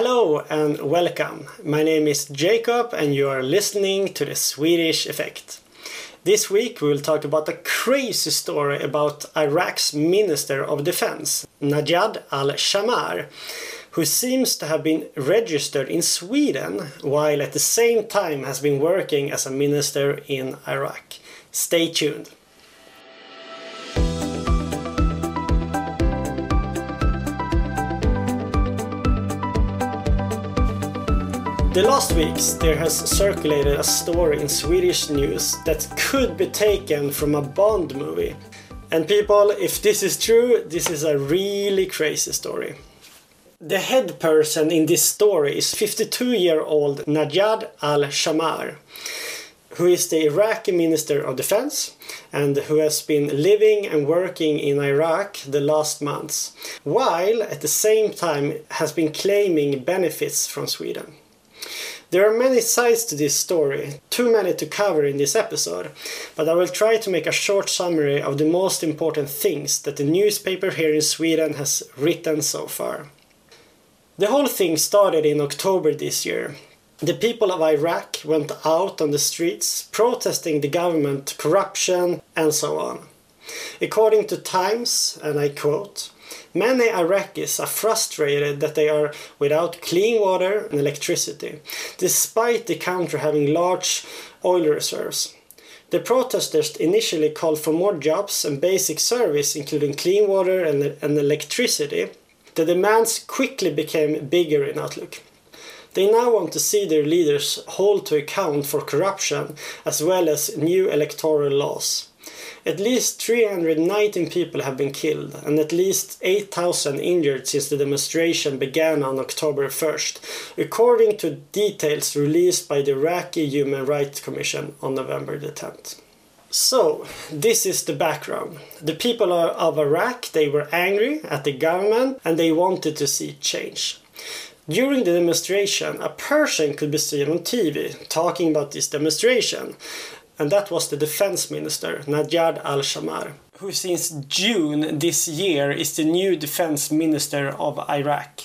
Hello and welcome. My name is Jacob, and you are listening to the Swedish Effect. This week we will talk about a crazy story about Iraq's Minister of Defense, Najah al Shammar, who seems to have been registered in Sweden while at the same time has been working as a minister in Iraq. Stay tuned. The last weeks there has circulated a story in Swedish news that could be taken from a Bond movie. And people, if this is true, this is a really crazy story. The head person in this story is 52 year old Najah al Shammar, who is the Iraqi Minister of Defense and who has been living and working in Iraq the last months, while at the same time has been claiming benefits from Sweden. There are many sides to this story, too many to cover in this episode, but I will try to make a short summary of the most important things that the newspaper here in Sweden has written so far. The whole thing started in October this year. The people of Iraq went out on the streets protesting the government corruption and so on. According to Times, and I quote, Many Iraqis are frustrated that they are without clean water and electricity, despite the country having large oil reserves. The protesters initially called for more jobs and basic service, including clean water and, and electricity. The demands quickly became bigger in outlook. They now want to see their leaders hold to account for corruption as well as new electoral laws. At least 319 people have been killed and at least 8,000 injured since the demonstration began on October 1st, according to details released by the Iraqi Human Rights Commission on November the 10th. So, this is the background. The people of Iraq, they were angry at the government and they wanted to see change. During the demonstration, a person could be seen on TV talking about this demonstration, and that was the defense minister, Najah al Shammar, who since June this year is the new defense minister of Iraq.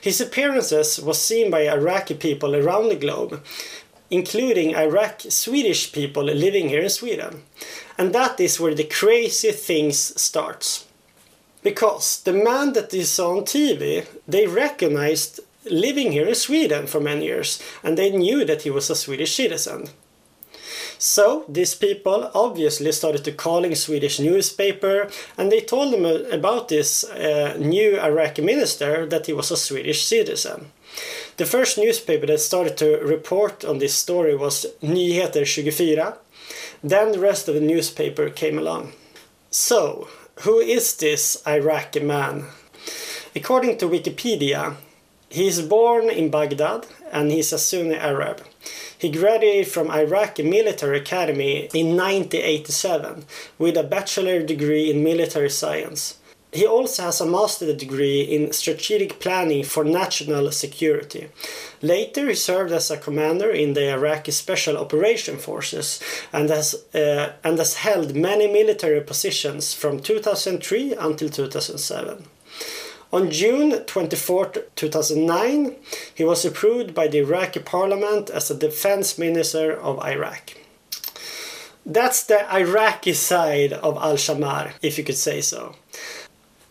His appearances was seen by Iraqi people around the globe, including Iraq Swedish people living here in Sweden. And that is where the crazy things starts. Because the man that is on TV, they recognized living here in Sweden for many years, and they knew that he was a Swedish citizen. So these people obviously started to calling Swedish newspaper and they told them about this uh, new Iraqi minister that he was a Swedish citizen. The first newspaper that started to report on this story was Nyheter 24. Then the rest of the newspaper came along. So, who is this Iraqi man? According to Wikipedia, he is born in Baghdad and he's a Sunni Arab. He graduated from Iraqi Military Academy in 1987 with a bachelor degree in military science. He also has a master's degree in strategic planning for national security. Later, he served as a commander in the Iraqi Special Operation Forces and has, uh, and has held many military positions from 2003 until 2007. On June 24, 2009, he was approved by the Iraqi parliament as the defense minister of Iraq. That's the Iraqi side of al Shammar, if you could say so.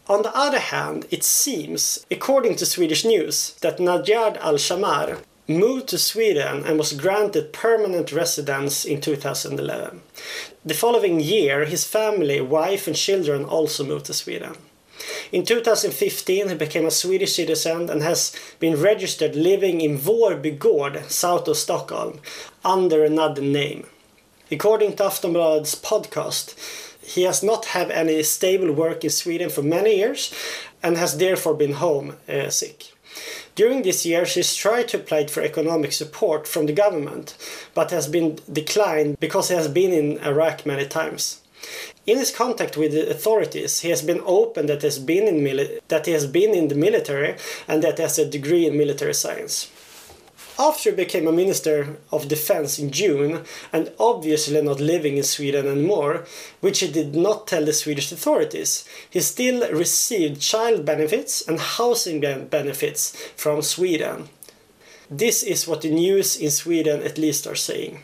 On the other hand, it seems, according to Swedish news, that Najah al Shammar moved to Sweden and was granted permanent residence in 2011. The following year, his family, wife, and children also moved to Sweden. In 2015 he became a Swedish citizen and has been registered living in Vårby Gård, south of Stockholm, under another name. According to Aftonblad's podcast, he has not had any stable work in Sweden for many years and has therefore been home uh, sick. During these years, he's tried to apply for economic support from the government, but has been declined because he has been in Iraq many times. In his contact with the authorities, he has been open that, has been in that he has been in the military and that he has a degree in military science. After he became a Minister of Defense in June, and obviously not living in Sweden anymore, which he did not tell the Swedish authorities, he still received child benefits and housing benefits from Sweden. This is what the news in Sweden at least are saying.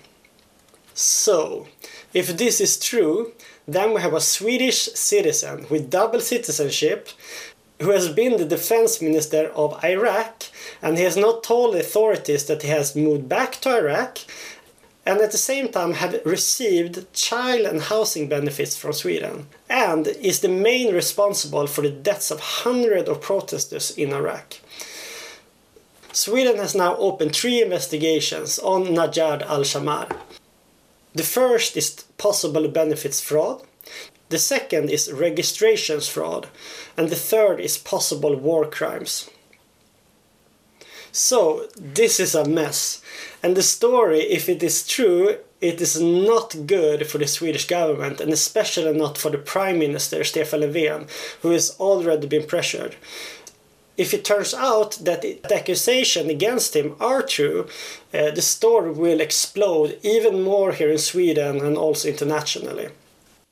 So, if this is true, then we have a Swedish citizen with double citizenship who has been the defense minister of Iraq and he has not told authorities that he has moved back to Iraq and at the same time had received child and housing benefits from Sweden and is the main responsible for the deaths of hundreds of protesters in Iraq. Sweden has now opened three investigations on Najah al-Shammar. The first is possible benefits fraud, the second is registrations fraud, and the third is possible war crimes. So, this is a mess. And the story, if it is true, it is not good for the Swedish government and especially not for the Prime Minister Stefan Löfven, who has already been pressured. If it turns out that the accusation against him are true, uh, the story will explode even more here in Sweden and also internationally.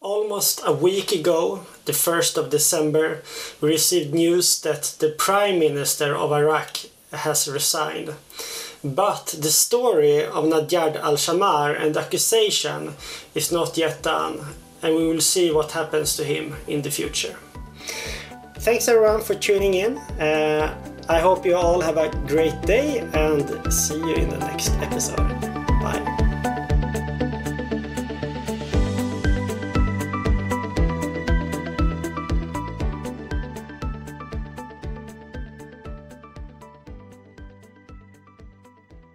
Almost a week ago, the 1st of December, we received news that the Prime Minister of Iraq has resigned. But the story of Najah al Shammar and the accusation is not yet done, and we will see what happens to him in the future. Thanks everyone for tuning in. Uh, I hope you all have a great day and see you in the next episode.